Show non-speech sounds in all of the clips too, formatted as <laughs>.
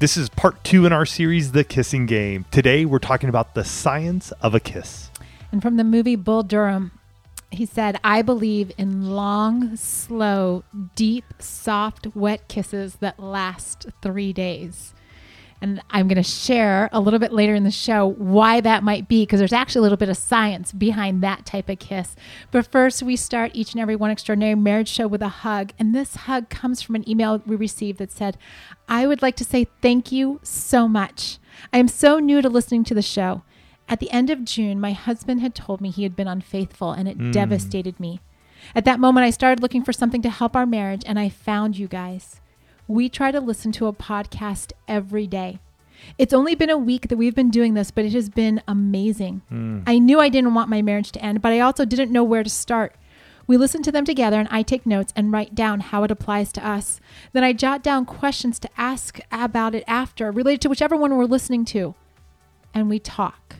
This is part two in our series, The Kissing Game. Today we're talking about the science of a kiss. And from the movie Bull Durham, he said, I believe in long, slow, deep, soft, wet kisses that last three days. And I'm going to share a little bit later in the show why that might be, because there's actually a little bit of science behind that type of kiss. But first, we start each and every one extraordinary marriage show with a hug. And this hug comes from an email we received that said, I would like to say thank you so much. I am so new to listening to the show. At the end of June, my husband had told me he had been unfaithful, and it hmm. devastated me. At that moment, I started looking for something to help our marriage, and I found you guys. We try to listen to a podcast every day. It's only been a week that we've been doing this, but it has been amazing. Hmm. I knew I didn't want my marriage to end, but I also didn't know where to start. We listen to them together, and I take notes and write down how it applies to us. Then I jot down questions to ask about it after, related to whichever one we're listening to. And we talk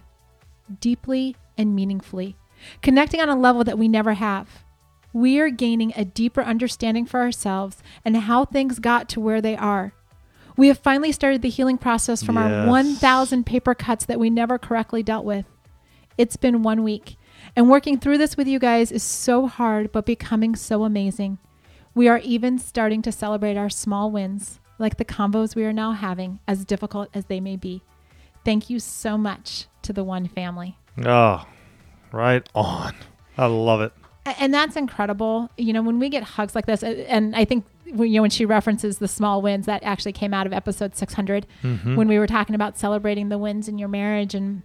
deeply and meaningfully, connecting on a level that we never have. We are gaining a deeper understanding for ourselves and how things got to where they are. We have finally started the healing process from our 1,000 paper cuts that we never correctly dealt with. It's been one week, and working through this with you guys is so hard, but becoming so amazing. We are even starting to celebrate our small wins, like the combos we are now having, as difficult as they may be. Thank you so much to the One family. Oh, right on. I love it. And that's incredible. You know, when we get hugs like this, and I think when, you know when she references the small wins, that actually came out of episode 600 mm-hmm. when we were talking about celebrating the wins in your marriage and.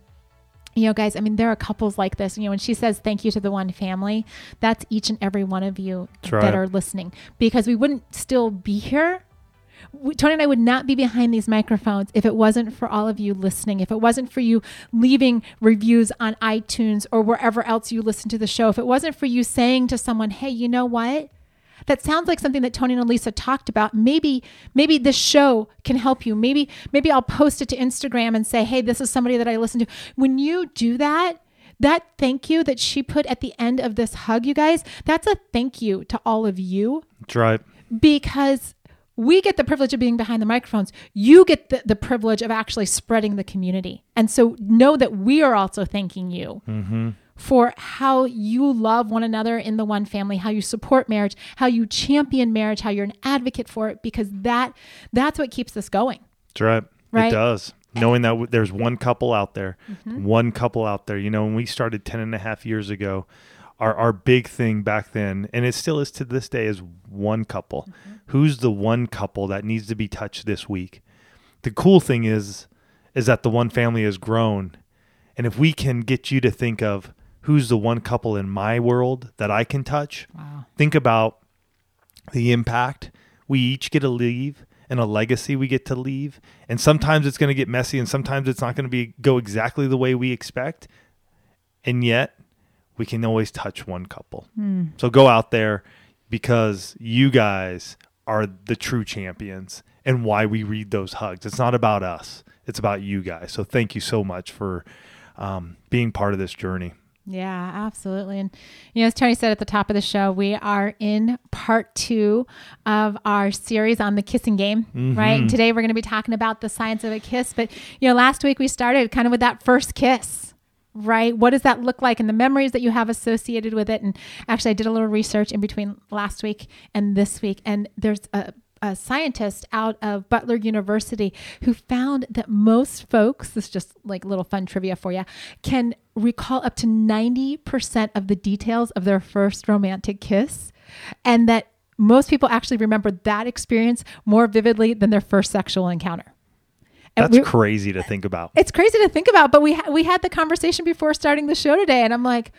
You know, guys, I mean, there are couples like this. You know, when she says thank you to the one family, that's each and every one of you That's that right. are listening because we wouldn't still be here. We, Tony and I would not be behind these microphones if it wasn't for all of you listening, if it wasn't for you leaving reviews on iTunes or wherever else you listen to the show, if it wasn't for you saying to someone, hey, you know what? That sounds like something that Tony and Alisa talked about. Maybe, maybe this show can help you. Maybe, maybe I'll post it to Instagram and say, hey, this is somebody that I listen to. When you do that, that thank you that she put at the end of this hug, you guys, that's a thank you to all of you That's right. because we get the privilege of being behind the microphones. You get the, the privilege of actually spreading the community. And so know that we are also thanking you mm-hmm. for how you love one another in the one family, how you support marriage, how you champion marriage, how you're an advocate for it, because that that's what keeps this going. That's right. It does. Knowing that w- there's one couple out there, mm-hmm. one couple out there. You know, when we started 10 and a half years ago, our, our big thing back then, and it still is to this day, is one couple. Mm-hmm. Who's the one couple that needs to be touched this week? The cool thing is, is that the one family has grown. And if we can get you to think of who's the one couple in my world that I can touch, Wow. think about the impact we each get to leave and a legacy we get to leave and sometimes it's going to get messy and sometimes it's not going to be go exactly the way we expect and yet we can always touch one couple hmm. so go out there because you guys are the true champions and why we read those hugs it's not about us it's about you guys so thank you so much for um, being part of this journey Yeah, absolutely. And you know, as Tony said at the top of the show, we are in part two of our series on the kissing game, right? And today we're going to be talking about the science of a kiss. But you know, last week we started kind of with that first kiss. Right? What does that look like and the memories that you have associated with it? And actually, I did a little research in between last week and this week, and there's a a scientist out of Butler University who found that most folks, this is just like little fun trivia for you, can recall up to 90% of the details of their first romantic kiss. And that most people actually remember that experience more vividly than their first sexual encounter. And that's we- crazy to think about it's crazy to think about, but we ha- we had the conversation before starting the show today, and I'm like,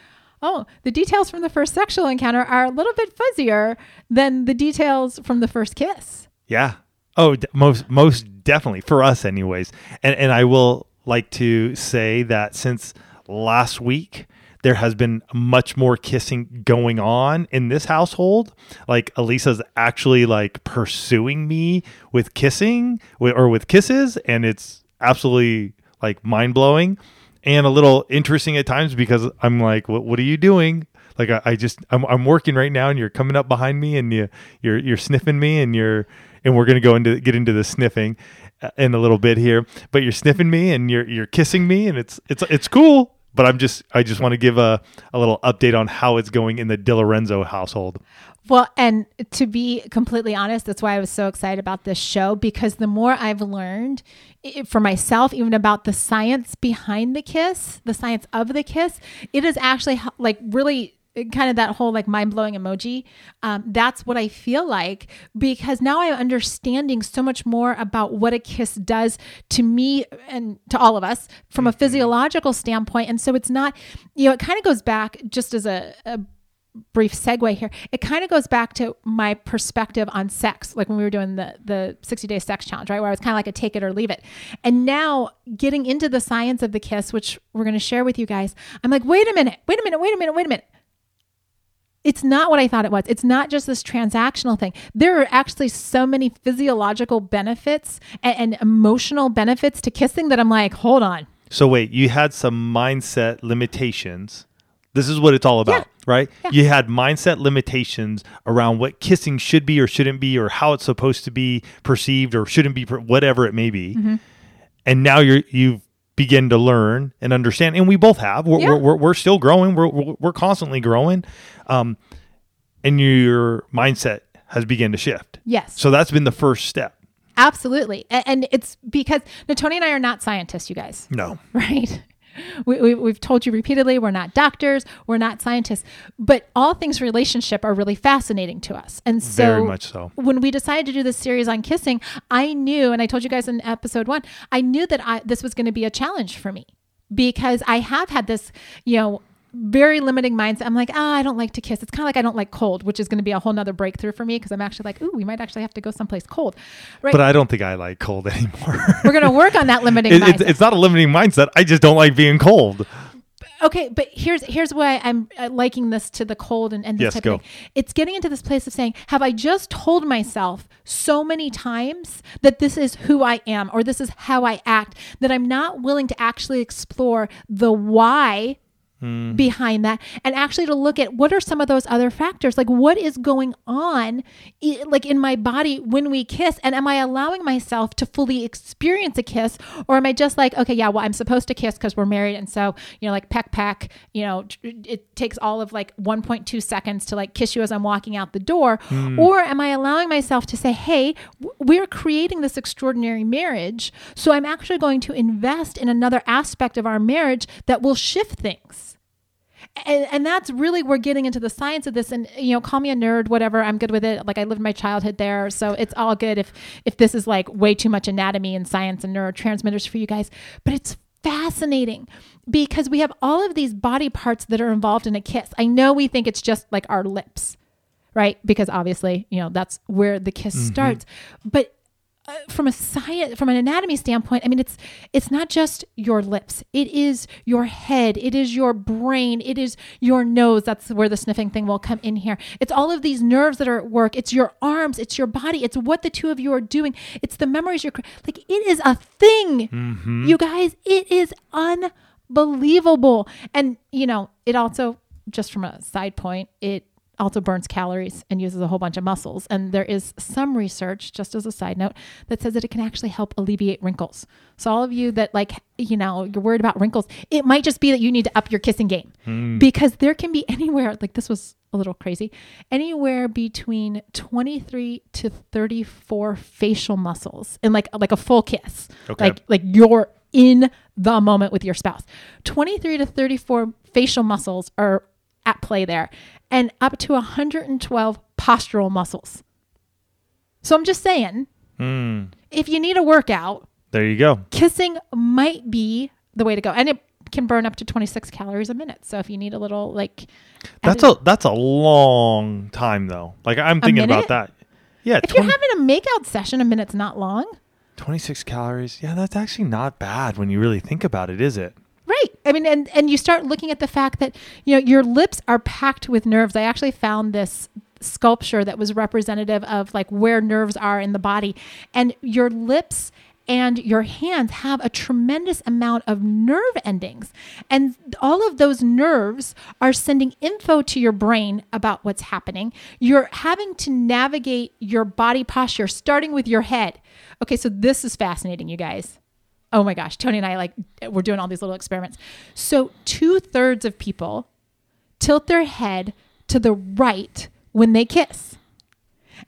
oh, the details from the first sexual encounter are a little bit fuzzier than the details from the first kiss. Yeah. Oh, d- most most definitely for us, anyways. And and I will like to say that since last week, there has been much more kissing going on in this household. Like Alisa's actually like pursuing me with kissing or with kisses, and it's absolutely like mind blowing and a little interesting at times because I'm like, what What are you doing? Like I, I just I'm, I'm working right now, and you're coming up behind me, and you you're you're sniffing me, and you're and we're gonna go into get into the sniffing uh, in a little bit here. But you're sniffing me, and you're you're kissing me, and it's it's it's cool. But I'm just I just want to give a a little update on how it's going in the DiLorenzo household. Well, and to be completely honest, that's why I was so excited about this show because the more I've learned i for myself, even about the science behind the kiss, the science of the kiss, it is actually like really kind of that whole like mind blowing emoji. Um, that's what I feel like because now I'm understanding so much more about what a kiss does to me and to all of us from a physiological standpoint. And so it's not, you know, it kind of goes back just as a, a brief segue here. It kind of goes back to my perspective on sex, like when we were doing the the 60 day sex challenge, right? Where I was kind of like a take it or leave it. And now getting into the science of the kiss, which we're going to share with you guys, I'm like, wait a minute, wait a minute, wait a minute, wait a minute. It's not what I thought it was. It's not just this transactional thing. There are actually so many physiological benefits and, and emotional benefits to kissing that I'm like, hold on. So wait, you had some mindset limitations. This is what it's all about, Yeah. right? Yeah. You had mindset limitations around what kissing should be or shouldn't be, or how it's supposed to be perceived or shouldn't be, whatever it may be. Mm-hmm. And now you're you've begin to learn and understand, and we both have. We're Yeah. we're, we're, we're still growing. We're, we're constantly growing, um, and your mindset has begun to shift. Yes. So that's been the first step. Absolutely. And it's because Tony and I are not scientists, you guys, No, <laughs> right? <laughs> We, we, we've told you repeatedly we're not doctors, we're not scientists, but all things relationship are really fascinating to us. And so, Very much so. when we decided to do this series on kissing, I knew, and I told you guys in episode one, I knew that I, this was going to be a challenge for me because I have had this, you know, very limiting mindset. I'm like, ah, I don't like to kiss. It's kind of like I don't like cold, which is going to be a whole nother breakthrough for me because I'm actually like, ooh, we might actually have to go someplace cold, right? but I don't think I like cold <laughs> anymore. We're going to work on that limiting It- mindset. it's, it's not a limiting mindset. I just don't like being cold. okay, but here's here's why I'm uh, liking this to the cold and, and this Yes, type go. of thing. It's getting into this place of saying, have I just told myself so many times that this is who I am or this is how I act that I'm not willing to actually explore the why Hmm. behind that and actually to look at what are some of those other factors like what is going on like in my body when we kiss and am i allowing myself to fully experience a kiss or am i just like okay yeah well i'm supposed to kiss because we're married and so you know like peck peck you know it takes all of like 1.2 seconds to like kiss you as i'm walking out the door or am i allowing myself to say hey we're creating this extraordinary marriage so i'm actually going to invest in another aspect of our marriage that will shift things and, and that's really we're getting into the science of this and you know call me a nerd whatever i'm good with it. Like i lived my childhood there so it's all good if if this is like way too much anatomy and science and neurotransmitters for you guys. But it's fascinating because we have all of these body parts that are involved in a kiss. I know we think it's just like our lips right? Because obviously you know that's where the kiss mm-hmm. starts. But uh, from a science from an anatomy standpoint i mean it's it's not just your lips. It is your head. It is your brain. It is your nose. That's where the sniffing thing will come in here. It's all of these nerves that are at work. It's your arms. It's your body. It's what the two of you are doing. It's the memories you're like it is a thing. You guys it is unbelievable. And you know it also just from a side point it also burns calories and uses a whole bunch of muscles. And there is some research, just as a side note, that says that it can actually help alleviate wrinkles. So all of you that like, you know, you're worried about wrinkles, it might just be that you need to up your kissing game hmm. because there can be <laughs> anywhere like this was a little crazy, anywhere between 23 to 34 facial muscles in like like a full kiss. Okay. Like like you're in the moment with your spouse. 23 to 34 facial muscles are at play there and up to 112 postural muscles. So I'm just saying, Hmm. if you need a workout, There you go. kissing might be the way to go. And it can burn up to 26 calories a minute. So if you need a little like That's a that's a long time though. Like I'm thinking about that. Yeah, If 20 you're having a makeout session, a minute's not long. 26 calories. Yeah, that's actually not bad when you really think about it, is it? Right. I mean, and, and you start looking at the fact that, you know, your lips are packed with nerves. I actually found this sculpture that was representative of like where nerves are in the body. And your lips and your hands have a tremendous amount of nerve endings. And all of those nerves are sending info to your brain about what's happening. You're having to navigate your body posture, starting with your head. Okay, so this is fascinating, you guys. Oh my gosh, Tony and I like we're doing all these little experiments. So two thirds of people tilt their head to the right when they kiss.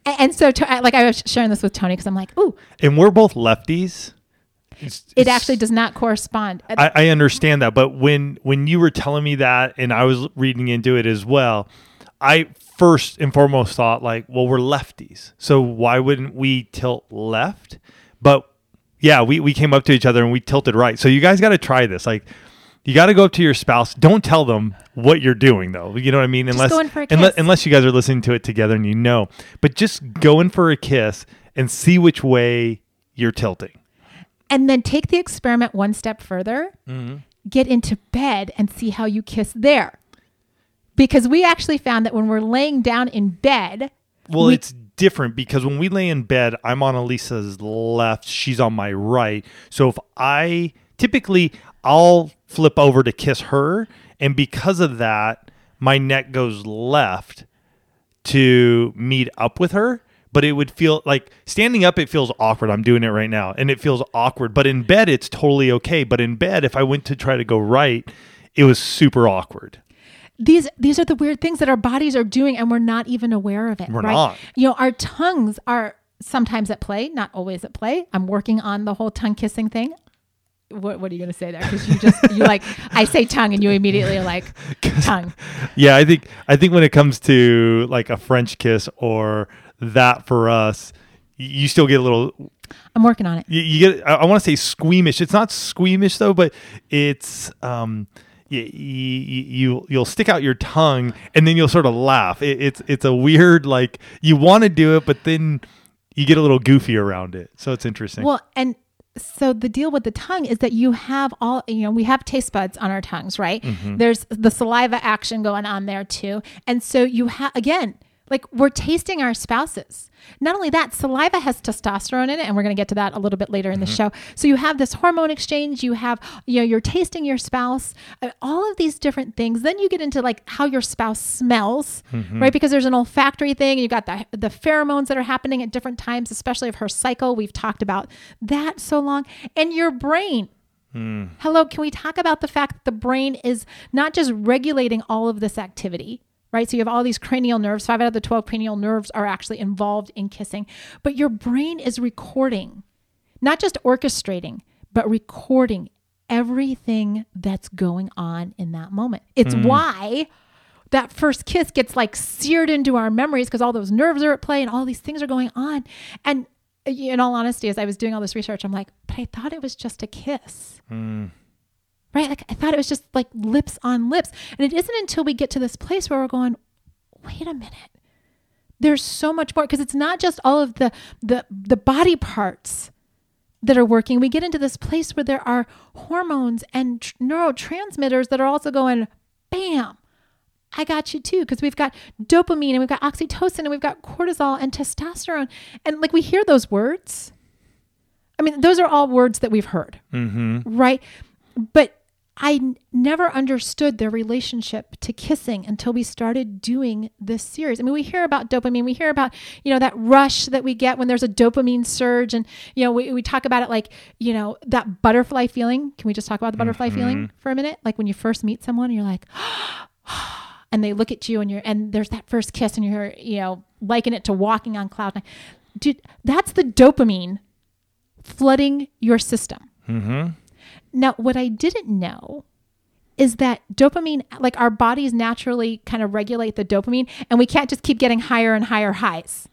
And so, to, like, I was sharing this with Tony because I'm like, ooh, And we're both lefties. It's- it it's- actually does not correspond. I, I understand that, but when when you were telling me that, and I was reading into it as well, I first and foremost thought like, well, we're lefties, so why wouldn't we tilt left? But yeah, we we came up to each other and we tilted right. So you guys got to try this. Like, you got to go up to your spouse. Don't tell them what you're doing, though. You know what I mean? Unless go in for a unless, unless you guys are listening to it together and you know. But just go in for a kiss and see which way you're tilting. and then take the experiment one step further, Mm-hmm. get into bed and see how you kiss there. Because we actually found that when we're laying down in bed, Well, we- it's different because when we lay in bed, I'm on Alisa's left, she's on my right. So if I typically I'll flip over to kiss her, and because of that, my neck goes left to meet up with her. But it would feel like standing up, it feels awkward. I'm doing it right now, and it feels awkward. But in bed, it's totally okay. But in bed, if I went to try to go right, it was super awkward. These these are the weird things that our bodies are doing and we're not even aware of it We're right not. you know our tongues are sometimes at play not always at play i'm working on the whole tongue kissing thing what, what are you going to say there because you just you like i say tongue and you immediately are like <laughs> tongue Yeah, I think I think when it comes to like a French kiss or that for us, you still get a little. i'm working on it You, you get. I, I want to say squeamish. It's not squeamish though, but it's um. You, you you'll stick out your tongue and then you'll sort of laugh. It, it's it's a weird like you want to do it, but then you get a little goofy around it. So it's interesting. Well, and so the deal with the tongue is that you have all, you know, we have taste buds on our tongues, right? Mm-hmm. There's the saliva action going on there too. And so you have, again, like we're tasting our spouses. Not only that, saliva has testosterone in it, and we're going to get to that a little bit later in the mm-hmm. show. So you have this hormone exchange. You have, you know, you're tasting your spouse, uh, all of these different things. Then you get into like how your spouse smells, mm-hmm. right? Because there's an olfactory thing. You got the the pheromones that are happening at different times, especially of her cycle. We've talked about that so long, and your brain. Mm. Hello, can we talk about the fact that the brain is not just regulating all of this activity, right? So you have all these cranial nerves. Five out of the 12 cranial nerves are actually involved in kissing, but your brain is recording, not just orchestrating, but recording everything that's going on in that moment. It's hmm. why that first kiss gets like seared into our memories because all those nerves are at play and all these things are going on. And in all honesty, as I was doing all this research, I'm like, but I thought it was just a kiss. Hmm. Right? Like I thought it was just like lips on lips. And it isn't until we get to this place where we're going, wait a minute. There's so much more because it's not just all of the the the body parts that are working. We get into this place where there are hormones and tr- neurotransmitters that are also going bam. I got you too because we've got dopamine and we've got oxytocin and we've got cortisol and testosterone and like we hear those words. I mean, those are all words that we've heard mm-hmm. right? But I n- never understood their relationship to kissing until we started doing this series. I mean, we hear about dopamine, we hear about, you know, that rush that we get when there's a dopamine surge. And, you know, we, we talk about it like, you know, that butterfly feeling. Can we just talk about the butterfly mm-hmm. feeling for a minute? Like when you first meet someone and you're like, <gasps> and they look at you and you're, and there's that first kiss and you're, you know, liken it to walking on cloud nine. Dude, that's the dopamine flooding your system. Mm-hmm. Now, what I didn't know is that dopamine, like our bodies naturally kind of regulate the dopamine, and we can't just keep getting higher and higher highs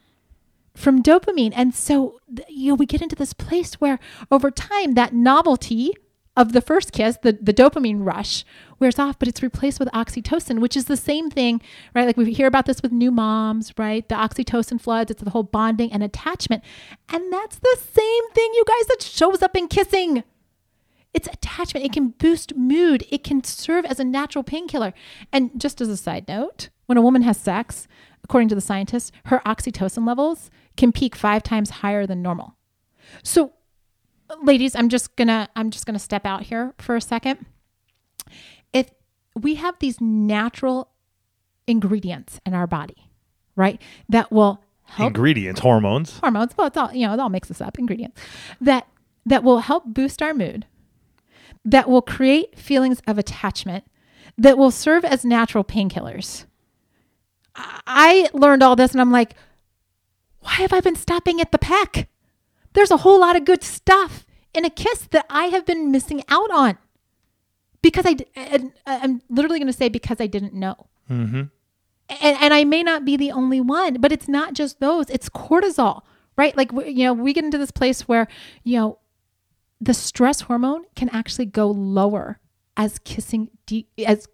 from dopamine. And so, you know, we get into this place where over time, that novelty of the first kiss, the, the dopamine rush wears off, but it's replaced with oxytocin, which is the same thing, right? Like we hear about this with new moms, right? The oxytocin floods, it's the whole bonding and attachment. And that's the same thing, you guys, that shows up in kissing. It's attachment. It can boost mood. It can serve as a natural painkiller. And just as a side note, when a woman has sex, according to the scientists, her oxytocin levels can peak five times higher than normal. So ladies, I'm just gonna I'm just gonna step out here for a second. If we have these natural ingredients in our body, right, that will help Ingredients, hormones. hormones. Well, it's all you know, it all mixes up ingredients that that will help boost our mood, that will create feelings of attachment, that will serve as natural painkillers. I- learned all this, and I'm like, why have I been stopping at the peck? There's a whole lot of good stuff in a kiss that I have been missing out on because I, And I'm literally going to say because I didn't know Mm-hmm. and, and I may not be the only one, but it's not just those. It's cortisol, right? Like you know, we get into this place where you know the stress hormone can actually go lower as kissing de- as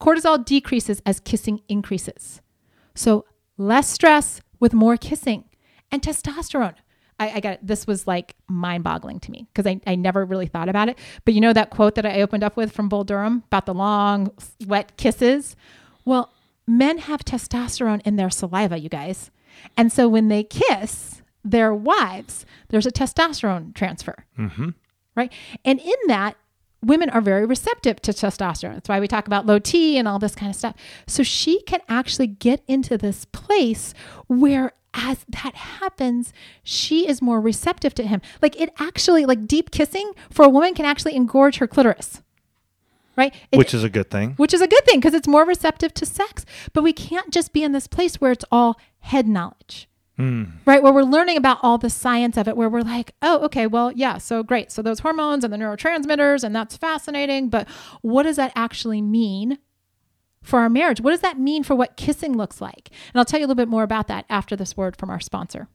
cortisol decreases as kissing increases. So less stress with more kissing and testosterone. I, I got this was like mind boggling to me because I, I never really thought about it. But you know that quote that I opened up with from Bull Durham about the long, wet kisses? Well, men have testosterone in their saliva, you guys. And so when they kiss their wives, there's a testosterone transfer, Mm-hmm. Right? And in that, women are very receptive to testosterone. That's why we talk about low T and all this kind of stuff. So she can actually get into this place where as that happens, she is more receptive to him. Like it actually, like deep kissing for a woman can actually engorge her clitoris. Right? It- Which is a good thing. which is a good thing because it's more receptive to sex. But we can't just be in this place where it's all head knowledge, Mm. right? Where we're learning about all the science of it, where we're like, oh, okay, well, yeah, so great. So those hormones and the neurotransmitters, and that's fascinating. But what does that actually mean for our marriage? What does that mean for what kissing looks like? And I'll tell you a little bit more about that after this word from our sponsor.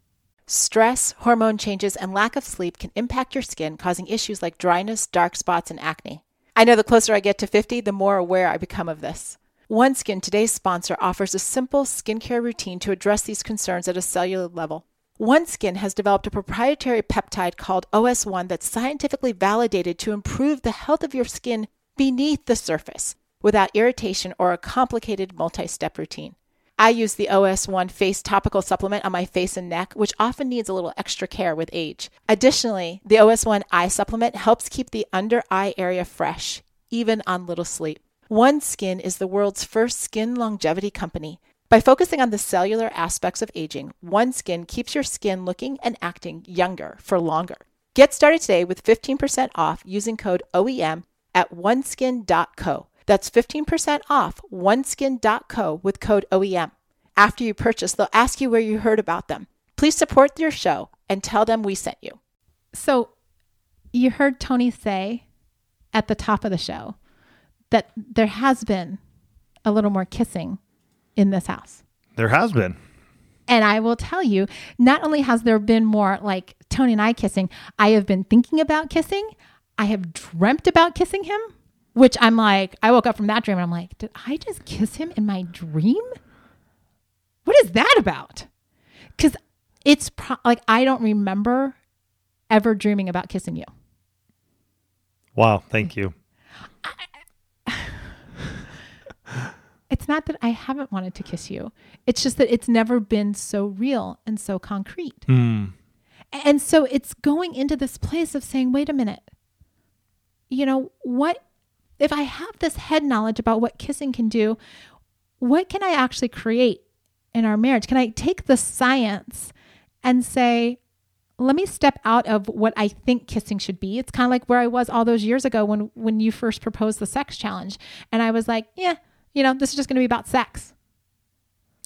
Stress, hormone changes, and lack of sleep can impact your skin, causing issues like dryness, dark spots, and acne. I know the closer I get to 50, the more aware I become of this. OneSkin, today's sponsor, offers a simple skincare routine to address these concerns at a cellular level. OneSkin has developed a proprietary peptide called OS1 that's scientifically validated to improve the health of your skin beneath the surface without irritation or a complicated multi step routine. I use the OS1 face topical supplement on my face and neck, which often needs a little extra care with age. Additionally, the OS1 eye supplement helps keep the under eye area fresh, even on little sleep. One Skin is the world's first skin longevity company. By focusing on the cellular aspects of aging, One Skin keeps your skin looking and acting younger for longer. Get started today with 15% off using code OEM at oneskin.co. That's 15% off oneskin.co with code OEM. After you purchase, they'll ask you where you heard about them. Please support your show and tell them we sent you. So you heard Tony say at the top of the show that there has been a little more kissing in this house. There has been. And I will tell you, not only has there been more like Tony and I kissing, I have been thinking about kissing. I have dreamt about kissing him, which I'm like, I woke up from that dream and I'm like, did I just kiss him in my dream? What is that about? Because it's pro- like, I don't remember ever dreaming about kissing you. Wow. Thank you. Not that I haven't wanted to kiss you. It's just that it's never been so real and so concrete. Mm. And so it's going into this place of saying, wait a minute, you know, what if I have this head knowledge about what kissing can do? What can I actually create in our marriage? Can I take the science and say, let me step out of what I think kissing should be? It's kind of like where I was all those years ago when when you first proposed the sex challenge. And I was like, yeah, you know, this is just going to be about sex.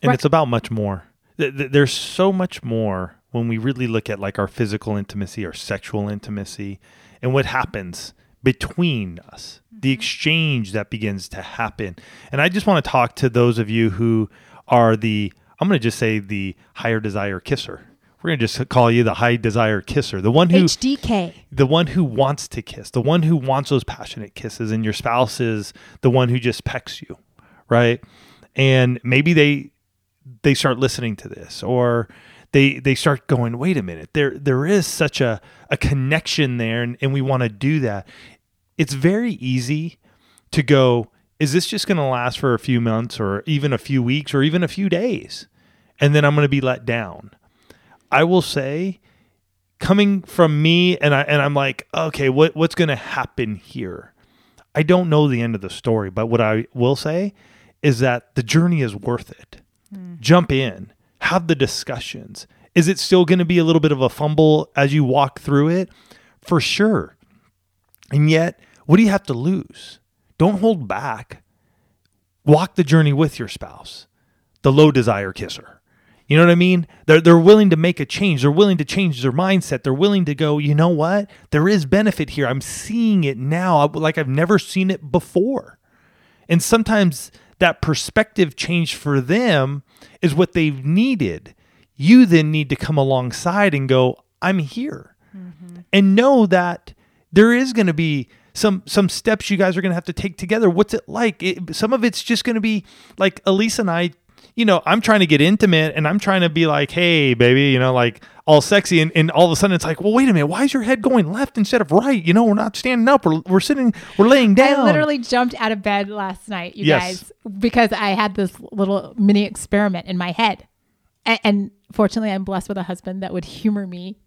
And it's about much more. Th- th- There's so much more when we really look at like our physical intimacy, our sexual intimacy, and what happens between us, the mm-hmm. exchange that begins to happen. And I just want to talk to those of you who are the, I'm going to just say the higher desire kisser, we're gonna just call you the high desire kisser, the one who HDK. the one who wants to kiss, the one who wants those passionate kisses, and your spouse is the one who just pecks you, right? And maybe they they start listening to this, or they they start going, wait a minute, there there is such a a connection there, and, and we want to do that. It's very easy to go, is this just going to last for a few months, or even a few weeks, or even a few days, and then I'm going to be let down. I will say coming from me and I and I'm like, okay, what what's going to happen here? I don't know the end of the story, but what I will say is that the journey is worth it. Hmm. Jump in, have the discussions. Is it still going to be a little bit of a fumble as you walk through it? For sure. And yet, what do you have to lose? Don't hold back. Walk the journey with your spouse, the low desire kisser. You know what I mean? They're, they're willing to make a change. They're willing to change their mindset. They're willing to go, you know what? There is benefit here. I'm seeing it now like I've never seen it before. And sometimes that perspective change for them is what they've needed. You then need to come alongside and go, I'm here. Mm-hmm. And know that there is going to be some some steps you guys are going to have to take together. What's it like? It, some of it's just going to be like Elise and I you know, I'm trying to get intimate and I'm trying to be like, hey, baby, you know, like all sexy. And, and all of a sudden it's like, well, wait a minute. Why is your head going left instead of right? You know, we're not standing up. We're, we're sitting, we're laying down. I literally jumped out of bed last night, you Yes. guys, because I had this little mini experiment in my head. And, and fortunately, I'm blessed with a husband that would humor me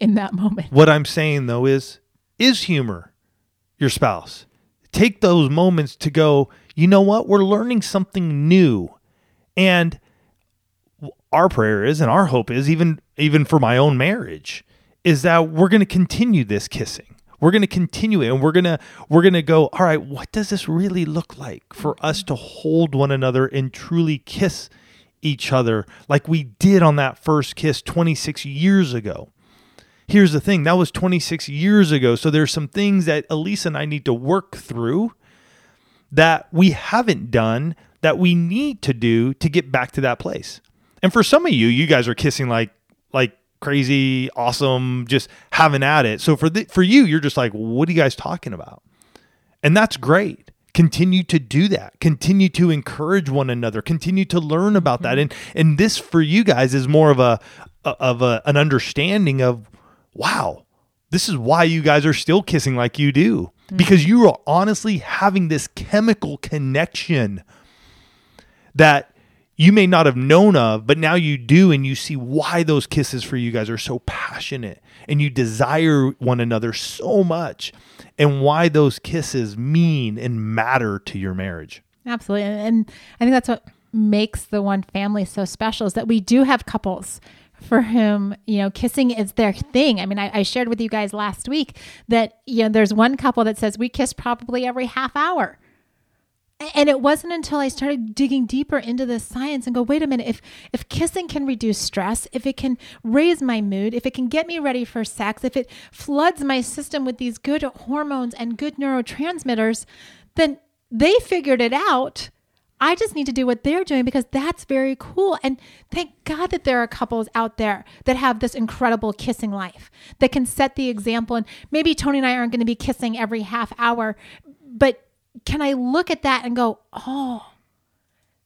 in that moment. What I'm saying though is, is humor your spouse. Take those moments to go, you know what? We're learning something new. And our prayer is and our hope is even even for my own marriage is that we're going to continue this kissing. We're going to continue it and we're going to we're going to go, all right, what does this really look like for us to hold one another and truly kiss each other like we did on that first kiss 26 years ago? Here's the thing, that was 26 years ago. So there's some things that Elise and I need to work through that we haven't done that we need to do to get back to that place. And for some of you, you guys are kissing like like crazy, awesome, just having at it. So for the, for you, you're just like, what are you guys talking about? And that's great. Continue to do that. Continue to encourage one another. Continue to learn about that. Mm-hmm. And and this for you guys is more of a of a, an understanding of wow, this is why you guys are still kissing like you do mm-hmm. because you are honestly having this chemical connection that you may not have known of, but now you do, and you see why those kisses for you guys are so passionate and you desire one another so much, and why those kisses mean and matter to your marriage. Absolutely. And, I think that's what makes the one family so special is that we do have couples for whom, you know, kissing is their thing. I mean, I, I shared with you guys last week that, you know, there's one couple that says we kiss probably every half hour. And it wasn't until I started digging deeper into the science and go, wait a minute, if if kissing can reduce stress, if it can raise my mood, if it can get me ready for sex, if it floods my system with these good hormones and good neurotransmitters, then they figured it out. I just need to do what they're doing because that's very cool. And thank God that there are couples out there that have this incredible kissing life that can set the example. And maybe Tony and I aren't going to be kissing every half hour, can I look at that and go, oh,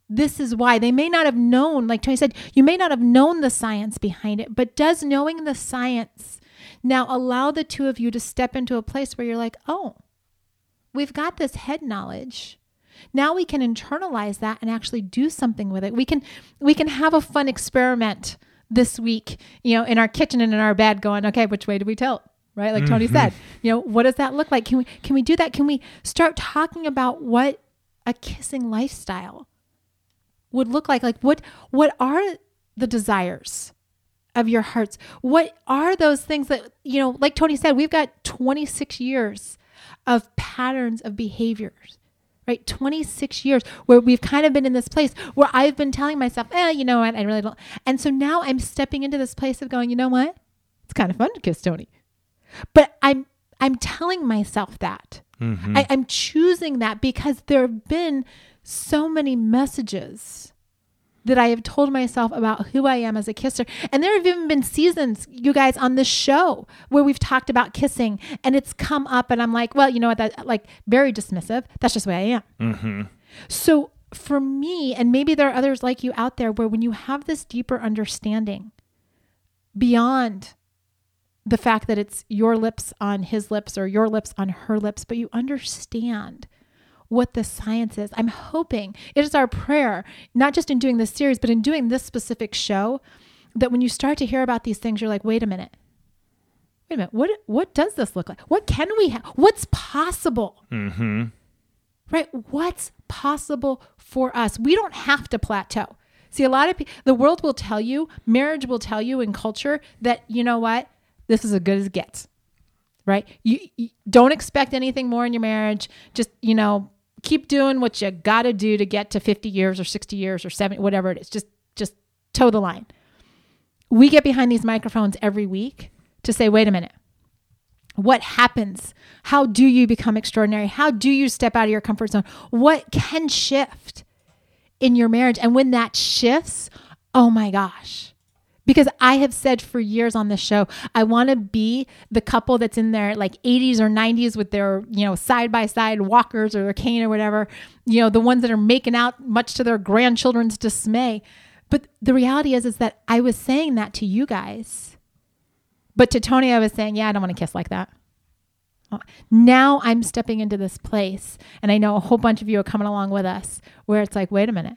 this is why they may not have known, like Tony said, you may not have known the science behind it, but does knowing the science now allow the two of you to step into a place where you're like, oh, we've got this head knowledge. Now we can internalize that and actually do something with it. We can we can have a fun experiment this week, you know, in our kitchen and in our bed going, okay, which way do we tilt? Right? Like Tony said, you know, what does that look like? Can we can we do that? Can we start talking about what a kissing lifestyle would look like? Like what what are the desires of your hearts? What are those things that, you know, like Tony said, we've got 26 years of patterns of behaviors right 26 years where we've kind of been in this place where i've been telling myself eh you know what i really don't and so now i'm stepping into this place of going you know what it's kind of fun to kiss tony but i'm i'm telling myself that I, i'm choosing that because there have been so many messages that I have told myself about who I am as a kisser. And there have even been seasons, you guys, on this show where we've talked about kissing and it's come up and I'm like, well, you know what, that like very dismissive. That's just the way I am. Mm-hmm. So for me, and maybe there are others like you out there where when you have this deeper understanding beyond the fact that it's your lips on his lips or your lips on her lips, but you understand what the science is. I'm hoping it is our prayer, not just in doing this series, but in doing this specific show, that when you start to hear about these things, you're like, wait a minute. Wait a minute. What what does this look like? What can we have? What's possible? Mm-hmm. Right? What's possible for us? We don't have to plateau. See, a lot of people, the world will tell you, marriage will tell you in culture that, you know what? This is as good as it gets. Right? You, you don't expect anything more in your marriage. Just, you know, keep doing what you got to do to get to 50 years or 60 years or 70 whatever it is. Just just toe the line. We get behind these microphones every week to say, "Wait a minute. What happens? How do you become extraordinary? How do you step out of your comfort zone? What can shift in your marriage? And when that shifts, oh my gosh. Because I have said for years on this show, I want to be the couple that's in their like 80s or 90s with their, you know, side by side walkers or their cane or whatever, you know, the ones that are making out much to their grandchildren's dismay. But the reality is, is that I was saying that to you guys. But to Tony, I was saying, yeah, I don't want to kiss like that. Now I'm stepping into this place, and I know a whole bunch of you are coming along with us where it's like, wait a minute.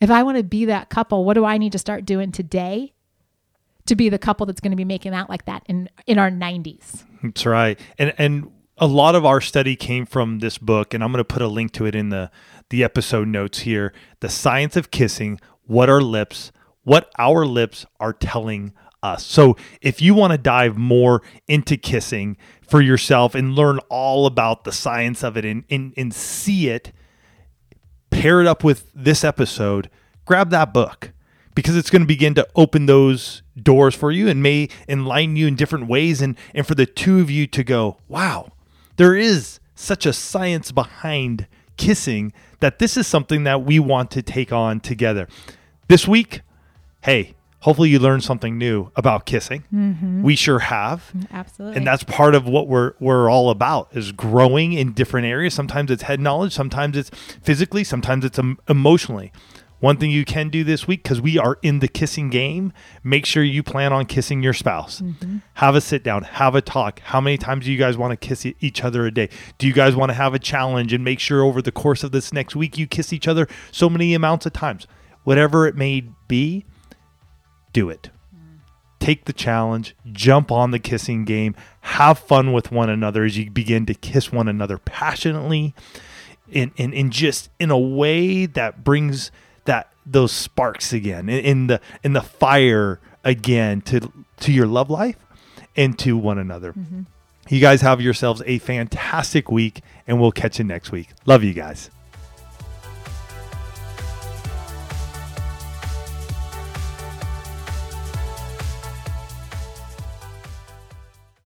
If I want to be that couple, what do I need to start doing today to be the couple that's going to be making out like that in in our 90s? That's right. And and a lot of our study came from this book and I'm going to put a link to it in the the episode notes here. The Science of Kissing, what our lips, what our lips are telling us. So if you want to dive more into kissing for yourself and learn all about the science of it and, and, and see it, pair it up with this episode, grab that book because it's going to begin to open those doors for you and may enlighten you in different ways and and for the two of you to go, wow, there is such a science behind kissing that this is something that we want to take on together. This week, hey, hopefully you learned something new about kissing. Mm-hmm. We sure have. Absolutely. And that's part of what we're we're all about is growing in different areas. Sometimes it's head knowledge, sometimes it's physically, sometimes it's um, emotionally. One thing you can do this week because we are in the kissing game, make sure you plan on kissing your spouse. Mm-hmm. Have a sit down, have a talk. How many times do you guys want to kiss each other a day? Do you guys want to have a challenge and make sure over the course of this next week you kiss each other so many amounts of times? Whatever it may be, do it. Take the challenge, jump on the kissing game, have fun with one another as you begin to kiss one another passionately in, in, in just in a way that brings that those sparks again in, in the in the fire again to to your love life and to one another. Mm-hmm. You guys have yourselves a fantastic week and we'll catch you next week. Love you guys.